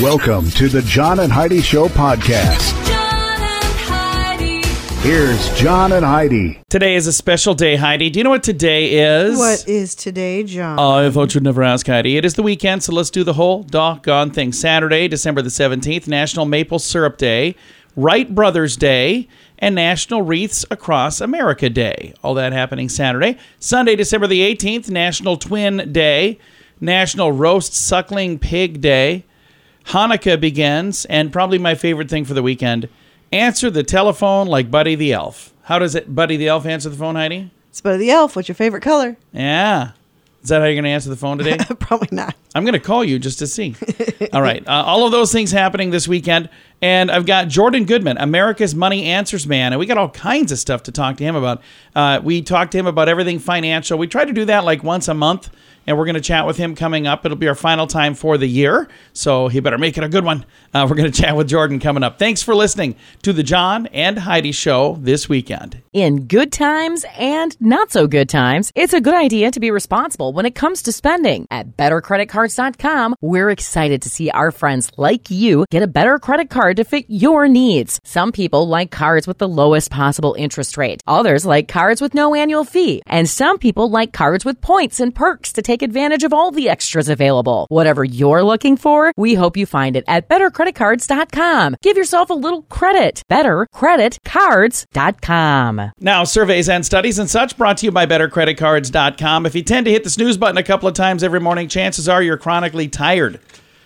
Welcome to the John and Heidi Show podcast. Here's John and Heidi. Today is a special day, Heidi. Do you know what today is? What is today, John? Uh, I thought you'd never ask, Heidi. It is the weekend, so let's do the whole doggone thing. Saturday, December the 17th, National Maple Syrup Day, Wright Brothers Day, and National Wreaths Across America Day. All that happening Saturday. Sunday, December the 18th, National Twin Day, National Roast Suckling Pig Day. Hanukkah begins, and probably my favorite thing for the weekend answer the telephone like Buddy the Elf. How does it, Buddy the Elf, answer the phone, Heidi? it's Buddy the Elf. What's your favorite color? Yeah. Is that how you're going to answer the phone today? Probably not. I'm going to call you just to see. All right. Uh, all of those things happening this weekend. And I've got Jordan Goodman, America's Money Answers Man. And we got all kinds of stuff to talk to him about. Uh, we talked to him about everything financial. We try to do that like once a month. And we're going to chat with him coming up. It'll be our final time for the year. So he better make it a good one. Uh, we're going to chat with Jordan coming up. Thanks for listening to the John and Heidi Show this weekend. In good times and not so good times, it's a good idea to be responsible when it comes to spending. At bettercreditcards.com, we're excited to see our friends like you get a better credit card to fit your needs. Some people like cards with the lowest possible interest rate. Others like cards with no annual fee. And some people like cards with points and perks to take advantage of all the extras available. Whatever you're looking for, we hope you find it at bettercreditcards.com. Give yourself a little credit. Bettercreditcards.com. Now, surveys and studies and such brought to you by BetterCreditCards.com. If you tend to hit the snooze button a couple of times every morning, chances are you're chronically tired.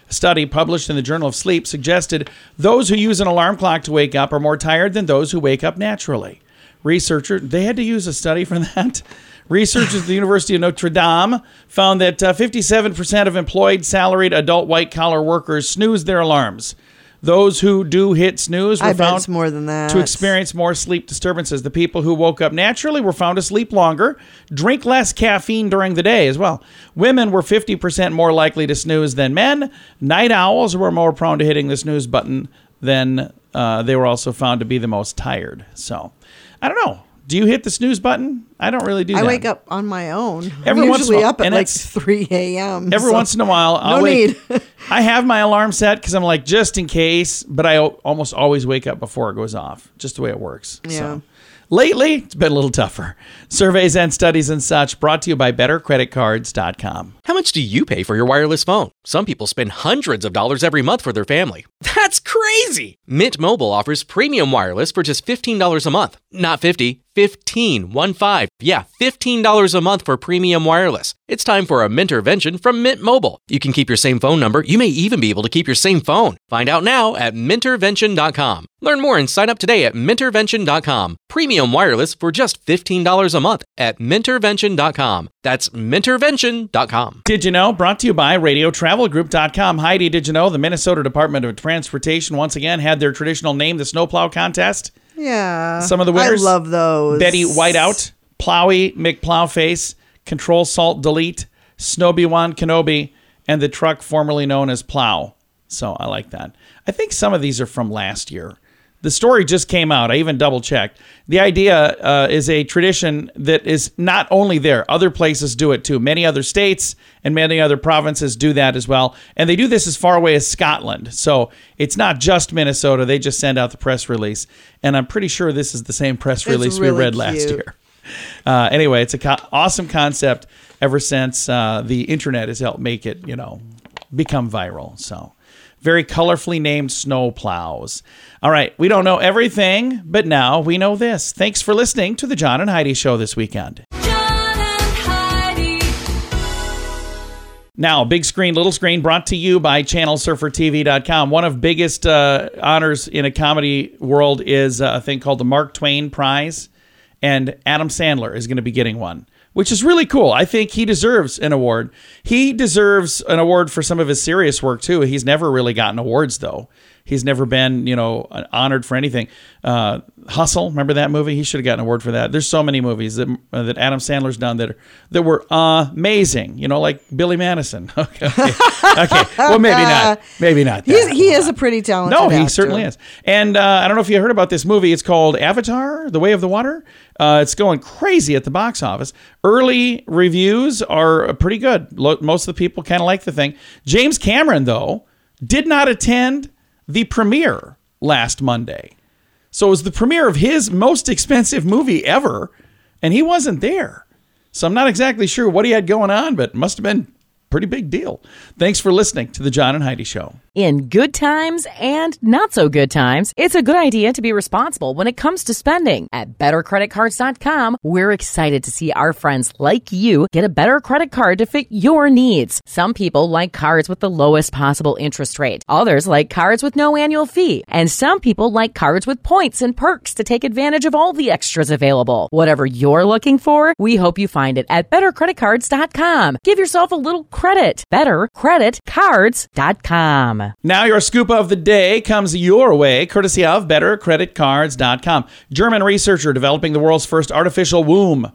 A study published in the Journal of Sleep suggested those who use an alarm clock to wake up are more tired than those who wake up naturally. Researcher, they had to use a study for that. Researchers at the University of Notre Dame found that uh, 57% of employed, salaried, adult white collar workers snooze their alarms. Those who do hit snooze were I bet found it's more than that. to experience more sleep disturbances. The people who woke up naturally were found to sleep longer, drink less caffeine during the day as well. Women were 50% more likely to snooze than men. Night owls were more prone to hitting the snooze button than uh, they were also found to be the most tired. So, I don't know. Do you hit the snooze button? I don't really do that. I that. wake up on my own. Every I'm once in a usually while, up at and like 3 a.m. Every so once in a while, I'll no wake. need. I have my alarm set because I'm like just in case, but I almost always wake up before it goes off. Just the way it works. Yeah. So. Lately, it's been a little tougher. Surveys and studies and such brought to you by BetterCreditCards.com. How much do you pay for your wireless phone? Some people spend hundreds of dollars every month for their family. That's crazy! Mint Mobile offers premium wireless for just $15 a month. Not 50, 15, 1 5. Yeah, $15 a month for premium wireless. It's time for a Mintervention from Mint Mobile. You can keep your same phone number. You may even be able to keep your same phone. Find out now at Mintervention.com. Learn more and sign up today at Mintervention.com. Premium wireless for just $15 a month at Mintervention.com. That's Mintervention.com. Did you know? Brought to you by RadioTravelGroup.com. Heidi, did you know the Minnesota Department of Transportation once again had their traditional name, the Snowplow Contest? Yeah. Some of the winners. I love those. Betty Whiteout, Plowy McPlowface, Control Salt Delete, Snowby-Wan Kenobi, and the truck formerly known as Plow. So I like that. I think some of these are from last year. The story just came out. I even double checked. The idea uh, is a tradition that is not only there, other places do it too. Many other states and many other provinces do that as well. And they do this as far away as Scotland. So it's not just Minnesota. They just send out the press release. And I'm pretty sure this is the same press release we really read last year. Uh, anyway, it's a co- awesome concept ever since uh, the internet has helped make it, you know, become viral. So, very colorfully named snow plows. All right, we don't know everything, but now we know this. Thanks for listening to the John and Heidi Show this weekend. Now, big screen, little screen, brought to you by ChannelSurferTV.com. One of biggest uh, honors in a comedy world is uh, a thing called the Mark Twain Prize, and Adam Sandler is going to be getting one. Which is really cool. I think he deserves an award. He deserves an award for some of his serious work too. He's never really gotten awards though. He's never been, you know, honored for anything. Uh, Hustle, remember that movie? He should have gotten an award for that. There's so many movies that uh, that Adam Sandler's done that are, that were amazing. You know, like Billy Madison. Okay, okay. okay. Well, maybe not. Maybe not. He's, he is a pretty talented. No, he actor. certainly is. And uh, I don't know if you heard about this movie. It's called Avatar: The Way of the Water. Uh, it's going crazy at the box office. Early reviews are pretty good. Most of the people kind of like the thing. James Cameron, though, did not attend the premiere last Monday. So it was the premiere of his most expensive movie ever, and he wasn't there. So I'm not exactly sure what he had going on, but must have been pretty big deal. Thanks for listening to the John and Heidi Show. In good times and not so good times, it's a good idea to be responsible when it comes to spending. At bettercreditcards.com, we're excited to see our friends like you get a better credit card to fit your needs. Some people like cards with the lowest possible interest rate. Others like cards with no annual fee. And some people like cards with points and perks to take advantage of all the extras available. Whatever you're looking for, we hope you find it at bettercreditcards.com. Give yourself a little credit. Bettercreditcards.com. Now, your scoop of the day comes your way, courtesy of BetterCreditCards.com. German researcher developing the world's first artificial womb,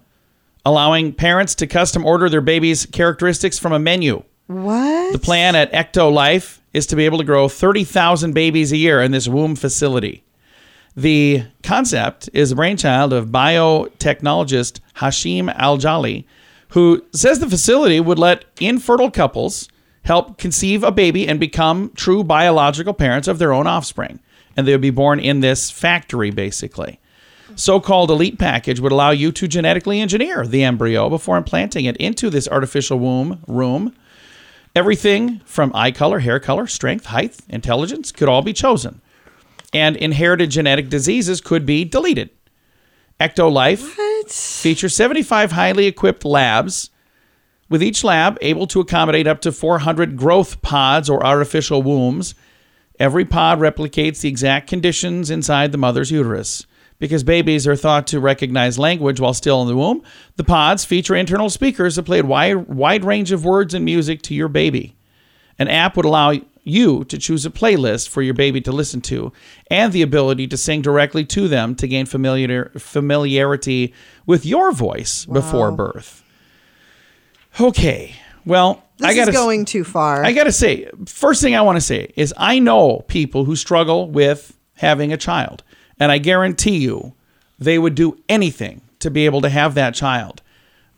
allowing parents to custom order their baby's characteristics from a menu. What? The plan at EctoLife is to be able to grow 30,000 babies a year in this womb facility. The concept is a brainchild of biotechnologist Hashem Al-Ghaili, who says the facility would let infertile couples help conceive a baby and become true biological parents of their own offspring. And they would be born in this factory, basically. So called elite package would allow you to genetically engineer the embryo before implanting it into this artificial womb room. Everything from eye color, hair color, strength, height, intelligence could all be chosen. And inherited genetic diseases could be deleted. EctoLife features 75 highly equipped labs, with each lab able to accommodate up to 400 growth pods or artificial wombs. Every pod replicates the exact conditions inside the mother's uterus. Because babies are thought to recognize language while still in the womb, the pods feature internal speakers that play a wide, wide range of words and music to your baby. An app would allow you to choose a playlist for your baby to listen to and the ability to sing directly to them to gain familiar, familiarity with your voice before birth. Okay. Well, This I got is going too far. I got to say, first thing I want to say is I know people who struggle with having a child, and I guarantee you they would do anything to be able to have that child.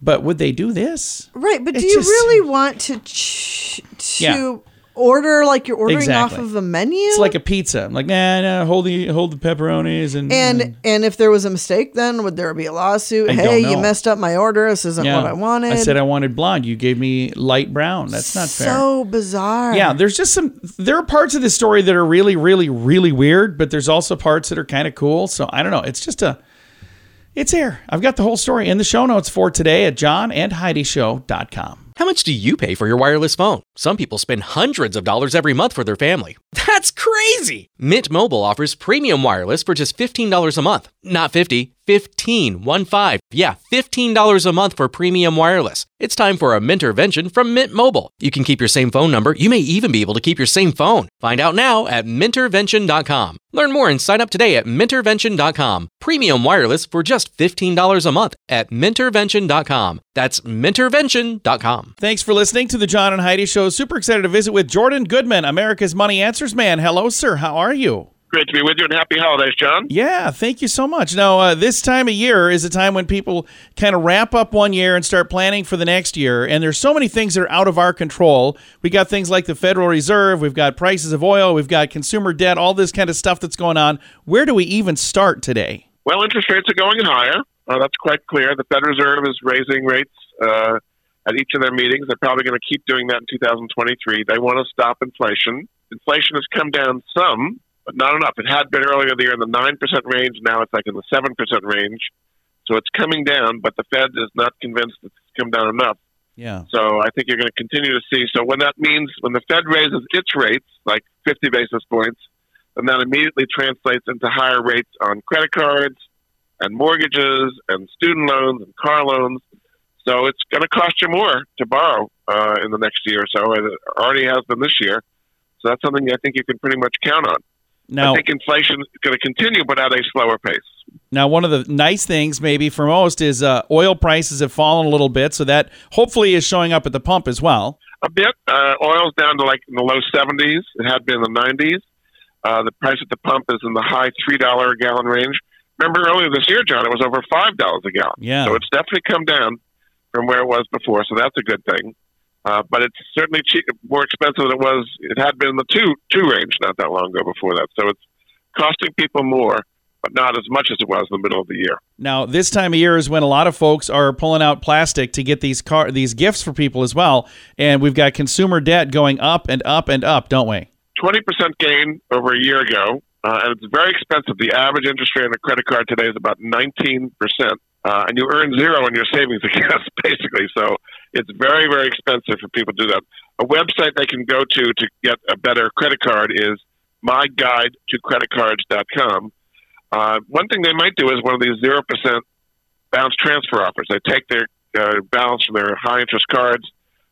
But would they do this? right, but do you just- really want to ch- to Yeah. Order like you're ordering Exactly. off of a menu? It's like a pizza. I'm like, nah, nah, hold the hold the pepperonis and and and if there was a mistake, then would there be a lawsuit? I hey, you messed up my order. This isn't yeah. what I wanted. I said I wanted blonde. You gave me light brown. That's not fair. So bizarre. Yeah, there's just some. There are parts of this story that are really, really, really weird, but there's also parts that are kind of cool. So I don't know. It's just a. It's here. I've got the whole story in the show notes for today at johnandheidishow.com. How much do you pay for your wireless phone? Some people spend hundreds of dollars every month for their family. That's crazy! Mint Mobile offers premium wireless for just $15 a month. Not 50, 15, 1 5. Yeah, $15 a month for premium wireless. It's time for a Mintervention from Mint Mobile. You can keep your same phone number. You may even be able to keep your same phone. Find out now at mintervention.com. Learn more and sign up today at mintervention.com. Premium wireless for just $15 a month at mintervention.com. That's mintervention.com. Thanks for listening to the John and Heidi Show. Super excited to visit with Jordan Goodman, America's Money Answers Man. Hello, sir. How are you? Great to be with you and happy holidays, John. Yeah, thank you so much. Now, uh, this time of year is a time when people kind of wrap up one year and start planning for the next year. And there's so many things that are out of our control. We got things like the Federal Reserve, we've got prices of oil, we've got consumer debt, all this kind of stuff that's going on. Where do we even start today? Well, interest rates are going higher. Uh, that's quite clear. The Fed Reserve is raising rates uh, at each of their meetings. They're probably going to keep doing that in 2023. They want to stop inflation. Inflation has come down some, but not enough. It had been earlier in the year in the 9% range. Now it's like in the 7% range. So it's coming down, but the Fed is not convinced it's come down enough. Yeah. So I think you're going to continue to see. So when that means when the Fed raises its rates, like 50 basis points, then that immediately translates into higher rates on credit cards and mortgages and student loans and car loans. So it's going to cost you more to borrow uh, in the next year or so. and It already has been this year. So that's something I think you can pretty much count on. Now, I think inflation is going to continue, but at a slower pace. Now, one of the nice things, maybe for most, is uh, oil prices have fallen a little bit, so that hopefully is showing up at the pump as well. A bit. Uh, oil's down to like in the low 70s. It had been in the 90s. Uh, the price at the pump is in the high $3 a gallon range. Remember earlier this year, John, it was over $5 a gallon. Yeah. So it's definitely come down from where it was before, so that's a good thing. Uh, but it's certainly cheap, more expensive than it was. It had been in the two two range not that long ago before that. So it's costing people more, but not as much as it was in the middle of the year. Now, this time of year is when a lot of folks are pulling out plastic to get these car these gifts for people as well, and we've got consumer debt going up and up and up, don't we? Twenty percent gain over a year ago, uh, and it's very expensive. The average interest rate on a credit card today is about nineteen percent. Uh, and you earn zero in your savings accounts, basically. So it's very, very expensive for people to do that. A website they can go to to get a better credit card is myguidetocreditcards.com. Uh, one thing they might do is one of these zero percent bounce transfer offers. They take their uh, balance from their high interest cards,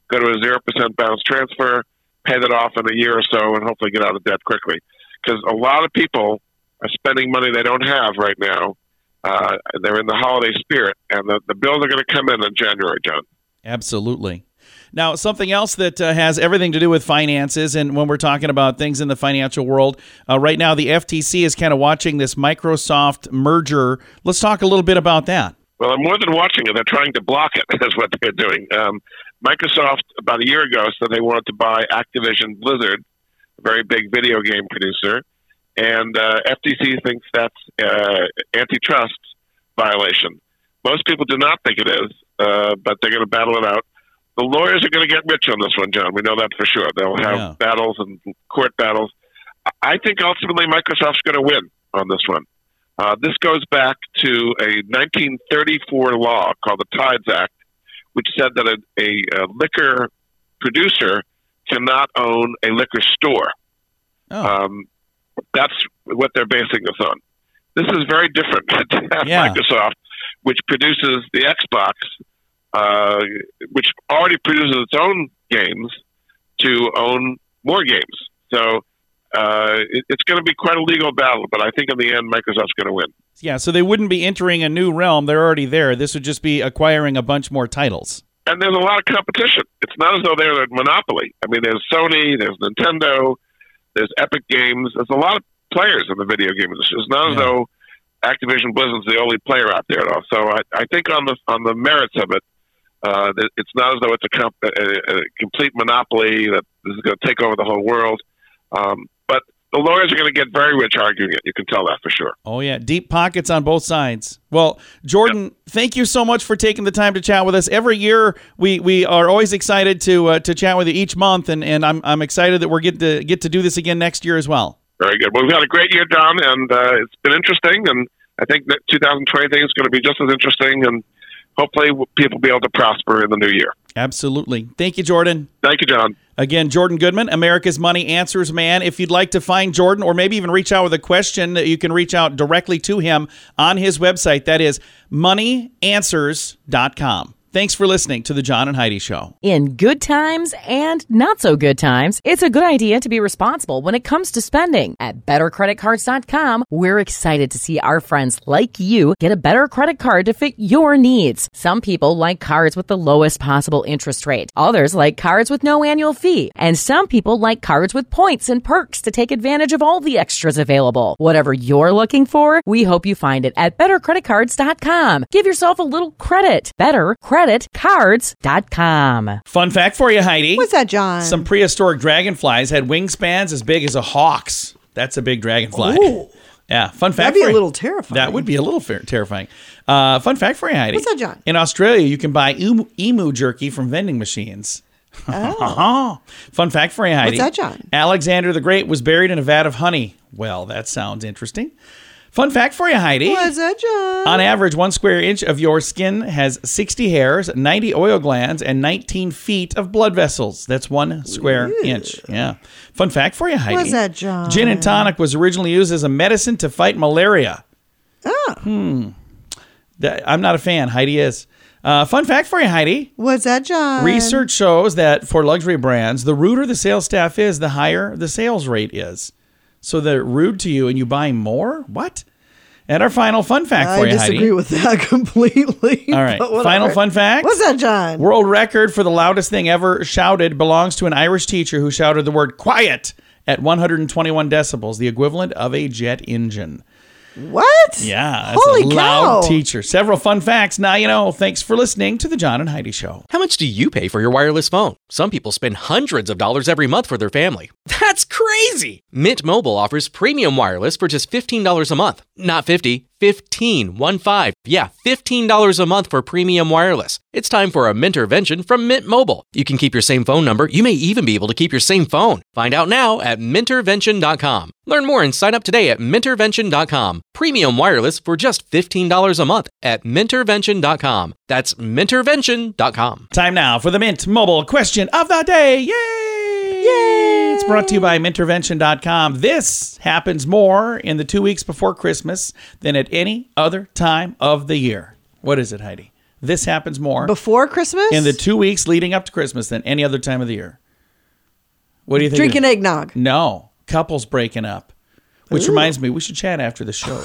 go to a zero percent bounce transfer, pay that off in a year or so, and hopefully get out of debt quickly. Because a lot of people are spending money they don't have right now. Uh, they're in the holiday spirit, and the, the bills are going to come in in January, John. Absolutely. Now, something else that uh, has everything to do with finances, and when we're talking about things in the financial world, uh, right now the FTC is kind of watching this Microsoft merger. Let's talk a little bit about that. Well, I'm more than watching it, they're trying to block it. Is what they're doing. Um, Microsoft about a year ago said they wanted to buy Activision Blizzard, a very big video game producer, and uh, FTC thinks that's uh, antitrust violation. Most people do not think it is, uh, but they're going to battle it out. The lawyers are going to get rich on this one, John. We know that for sure. They'll have Yeah. battles and court battles. I think ultimately Microsoft's going to win on this one. Uh, this goes back to a 1934 law called the Tides Act, which said that a, a, a liquor producer cannot own a liquor store. Oh. Um, that's what they're basing this on. This is very different to have Yeah. Microsoft, which produces the Xbox, uh, which already produces its own games, to own more games. So uh, it, it's going to be quite a legal battle, but I think in the end, Microsoft's going to win. Yeah, so they wouldn't be entering a new realm. They're already there. This would just be acquiring a bunch more titles. and there's a lot of competition. It's not as though they're a monopoly. I mean, there's Sony, there's Nintendo, there's Epic Games. There's a lot of players in the video game industry. It's not as though Activision Blizzard's the only player out there at all. So I, I think on the on the merits of it, uh, it's not as though it's a, comp- a, a complete monopoly that this is going to take over the whole world. Um, the lawyers are going to get very rich arguing it. You can tell that for sure. Oh, yeah. Deep pockets on both sides. Well, Jordan, thank you so much for taking the time to chat with us. Every year, we, we are always excited to uh, to chat with you each month, and, and I'm, I'm excited that we're get to get to do this again next year as well. Very good. Well, we've had a great year, John, and uh, it's been interesting. And I think that 2020 thing is going to be just as interesting. And hopefully, people will be able to prosper in the new year. Absolutely. Thank you, Jordan. Thank you, John. Again, Jordan Goodman, America's Money Answers Man. If you'd like to find Jordan or maybe even reach out with a question, you can reach out directly to him on his website. That is moneyanswers.com. Thanks for listening to The John and Heidi Show. In good times and not so good times, it's a good idea to be responsible when it comes to spending. At bettercreditcards.com, we're excited to see our friends like you get a better credit card to fit your needs. Some people like cards with the lowest possible interest rate. Others like cards with no annual fee. And some people like cards with points and perks to take advantage of all the extras available. Whatever you're looking for, we hope you find it at bettercreditcards.com. Give yourself a little credit. Better creditcards.com. Fun fact for you, Heidi. What's that, John? Some prehistoric dragonflies had wingspans as big as a hawk's. That's a big dragonfly. Ooh. Yeah, fun fact That'd be a you. little terrifying. That would be a little fair, terrifying. Uh, fun fact for you, Heidi. What's that, John? In Australia, you can buy emu, emu jerky from vending machines. Oh. Fun fact for you, Heidi. Oh. that, John? Alexander the Great was buried in a vat of honey. Well, that sounds interesting. Fun fact for you, Heidi. What's that, John? On average, one square inch of your skin has 60 hairs, 90 oil glands, and 19 feet of blood vessels. That's one square inch. Yeah. Fun fact for you, Heidi. What's that, John? Gin and tonic was originally used as a medicine to fight malaria. Oh. That- I'm not a fan. Heidi is. Uh, fun fact for you, Heidi. What's that, John? Research shows that for luxury brands, the ruder the sales staff is, the higher the sales rate is. So they're rude to you and you buy more? What? And our final fun fact I for you, disagree Heidi. with that completely. All right. Final fun fact. What's that, John? World record for the loudest thing ever shouted belongs to an Irish teacher who shouted the word quiet at 121 decibels, the equivalent of a jet engine. What? Yeah, that's Holy a loud cow. teacher. Several fun facts. Now you know. Thanks for listening to the John and Heidi Show. How much do you pay for your wireless phone? Some people spend hundreds of dollars every month for their family. That's crazy! Mint Mobile offers premium wireless for just $15 a month. Not 50, 15, 1 5. Yeah, $15 a month for premium wireless. It's time for a Mintervention from Mint Mobile. You can keep your same phone number. You may even be able to keep your same phone. Find out now at Mintervention.com. Learn more and sign up today at Mintervention.com. Premium wireless for just $15 a month at Mintervention.com. That's Mintervention.com. Time now for the Mint Mobile question of the day. Yay! It's brought to you by Mintervention.com. This happens more in the two weeks before Christmas than at any other time of the year. What is it, Heidi? This happens more Before Christmas? in the two weeks leading up to Christmas than any other time of the year. What do you think? Drinking eggnog. No, couples breaking up. Which reminds me, we should chat after the show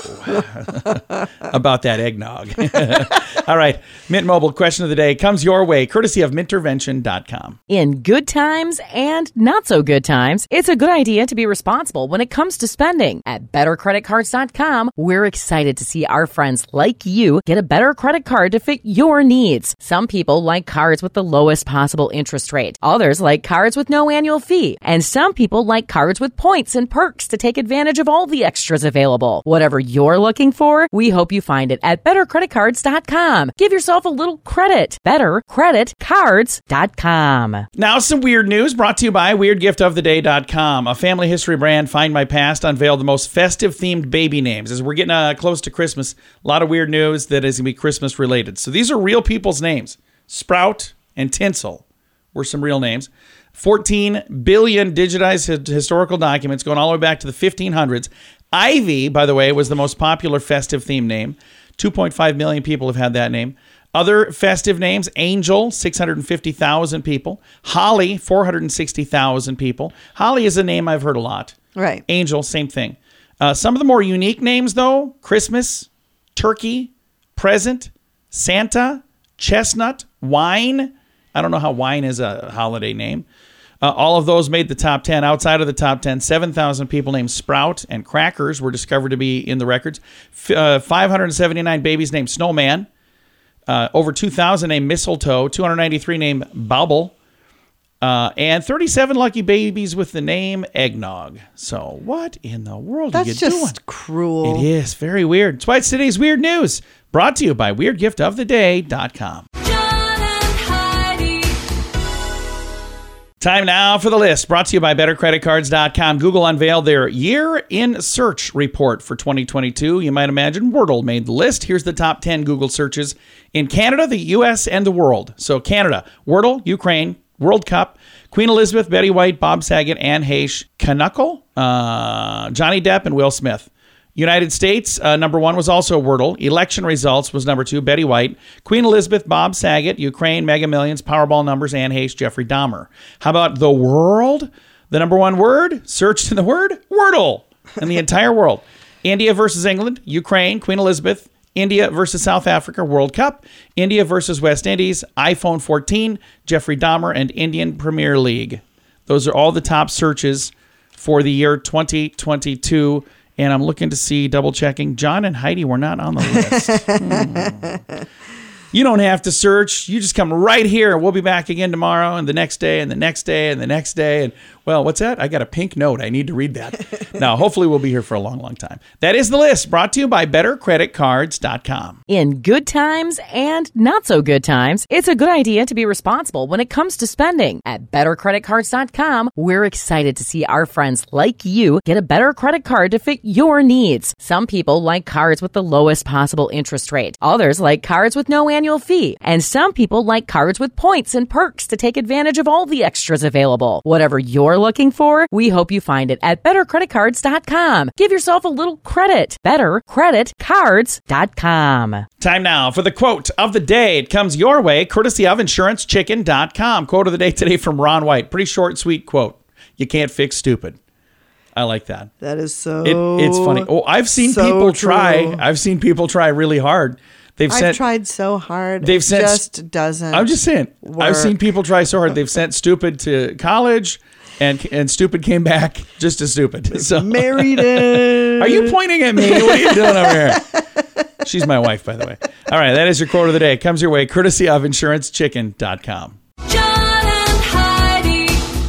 about that eggnog. All right, Mint Mobile question of the day comes your way, courtesy of Mintervention.com. In good times and not so good times, it's a good idea to be responsible when it comes to spending. At bettercreditcards.com, we're excited to see our friends like you get a better credit card to fit your needs. Some people like cards with the lowest possible interest rate. Others like cards with no annual fee. And some people like cards with points and perks to take advantage of all the extras available. Whatever you're looking for, we hope you find it at bettercreditcards.com. Give yourself a little credit. Bettercreditcards.com. Now, some weird news brought to you by WeirdGiftOfTheDay.com. A family history brand, Find My Past, unveiled the most festive themed baby names. As we're getting uh, close to Christmas, a lot of weird news that is going to be Christmas related. So these are real people's names. Sprout and Tinsel were some real names. 14 billion digitized historical documents going all the way back to the 1500s. Ivy, by the way, was the most popular festive theme name. 2.5 million people have had that name. Other festive names Angel, 650,000 people. Holly, 460,000 people. Holly is a name I've heard a lot. Right. Angel, same thing. Uh, some of the more unique names, though Christmas, Turkey, Present, Santa, Chestnut, Wine. I don't know how wine is a holiday name. Uh, all of those made the top 10. Outside of the top 10, 7,000 people named Sprout and Crackers were discovered to be in the records. F- uh, 579 babies named Snowman. Uh, over 2,000 named Mistletoe. 293 named Bauble. Uh, and 37 lucky babies with the name Eggnog. So, what in the world are you doing? That's just cruel. It is very weird. That's why it's today's weird news. Brought to you by WeirdGiftOfTheDay.com. Time now for the list. Brought to you by BetterCreditCards.com. Google unveiled their year in search report for 2022. You might imagine Wordle made the list. Here's the top 10 Google searches in Canada, the U.S., and the world. So, Canada, Wordle, Ukraine, World Cup, Queen Elizabeth, Betty White, Bob Saget, Anne Heche, Canuckle, uh, Johnny Depp, and Will Smith. United States, uh, number one was also Wordle. Election results was number two, Betty White. Queen Elizabeth, Bob Saget. Ukraine, Mega Millions, Powerball numbers, Anne Heche, Jeffrey Dahmer. How about the world? The number one word, searched in the word, Wordle, in the entire world. India versus England, Ukraine, Queen Elizabeth, India versus South Africa, World Cup, India versus West Indies, iPhone 14, Jeffrey Dahmer, and Indian Premier League. Those are all the top searches for the year 2022. And I'm looking to see, double checking, John and Heidi were not on the list. Hmm. You don't have to search. You just come right here, and we'll be back again tomorrow, and the next day, and the next day, and the next day. And well, what's that? I got a pink note. I need to read that. now, hopefully, we'll be here for a long, long time. That is the list brought to you by BetterCreditCards.com. In good times and not so good times, it's a good idea to be responsible when it comes to spending. At bettercreditcards.com, we're excited to see our friends like you get a better credit card to fit your needs. Some people like cards with the lowest possible interest rate. Others like cards with no annual fee. And some people like cards with points and perks to take advantage of all the extras available. Whatever you're you're looking for? We hope you find it at bettercreditcards.com. Give yourself a little credit. Bettercreditcards.com. Time now for the quote of the day. It comes your way, courtesy of InsuranceChicken.com. Quote of the day today from Ron White. Pretty short, sweet quote. You can't fix stupid. I like that. That is so. It, it's funny. Oh, I've seen so people try. true. I've seen people try really hard. They've I've sent. tried so hard. They've it sent- just doesn't. I'm just saying. I've seen people try so hard. They've sent stupid to college, and and stupid came back just as stupid. So married it. Are you pointing at me? What are you doing over here? She's my wife, by the way. All right, that is your quote of the day. It comes your way courtesy of InsuranceChicken.com.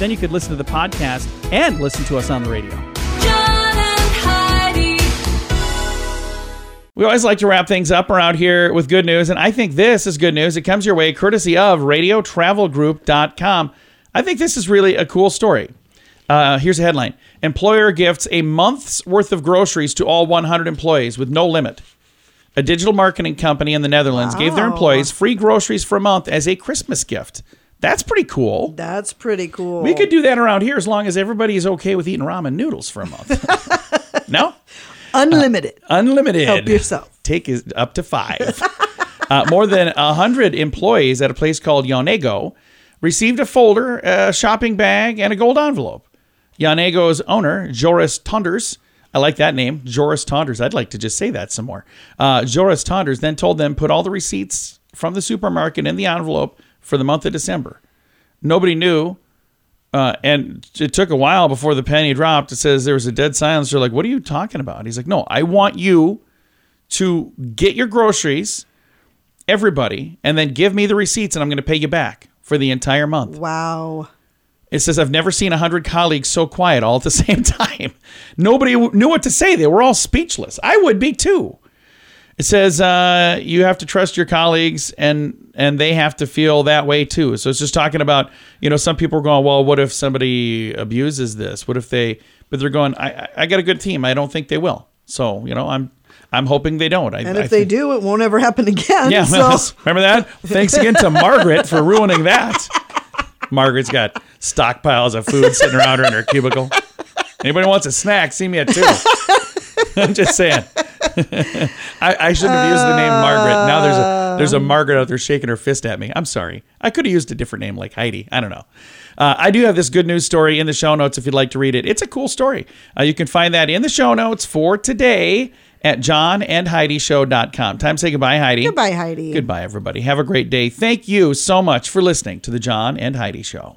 Then you could listen to the podcast and listen to us on the radio. We always like to wrap things up around here with good news, and I think this is good news. It comes your way courtesy of RadioTravelGroup.com. I think this is really a cool story. Uh, here's a headline Employer gifts a month's worth of groceries to all 100 employees with no limit. A digital marketing company in the Netherlands gave their employees free groceries for a month as a Christmas gift. That's pretty cool. That's pretty cool. We could do that around here as long as everybody is okay with eating ramen noodles for a month. no? unlimited. Unlimited. Help yourself. Take is up to five. uh, more than 100 employees at a place called Yonego received a folder, a shopping bag, and a gold envelope. Yonego's owner, Joris Tonders, I like that name, Joris Tonders. I'd like to just say that some more. Uh, Joris Tonders then told them put all the receipts from the supermarket in the envelope for the month of December. Nobody knew uh, and it took a while before the penny dropped. It says there was a dead silence. They're like, "What are you talking about?" He's like, "No, I want you to get your groceries, everybody, and then give me the receipts, and I'm going to pay you back for the entire month." Wow. It says, "I've never seen a hundred colleagues so quiet all at the same time. Nobody knew what to say. They were all speechless. I would be too." It says uh, you have to trust your colleagues and and they have to feel that way too. So it's just talking about you know some people are going well what if somebody abuses this? What if they? But they're going I I- I got a good team. I don't think they will. So you know I'm I'm hoping they don't. I, And I if they think- do, it won't ever happen again. yeah, so. remember that? Thanks again to Margaret for ruining that. Margaret's got stockpiles of food sitting around her in her cubicle. Anybody wants a snack, see me at two. I'm just saying. I, I shouldn't have used the name Margaret. Now there's a there's a Margaret out there shaking her fist at me. I'm sorry. I could have used a different name like Heidi. I don't know. Uh, I do have this good news story in the show notes if you'd like to read it. It's a cool story. Uh, you can find that in the show notes for today at johnandheidishow.com. Time to say goodbye, Heidi. Goodbye, Heidi. Goodbye, everybody. Have a great day. Thank you so much for listening to the John and Heidi Show.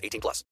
18 plus.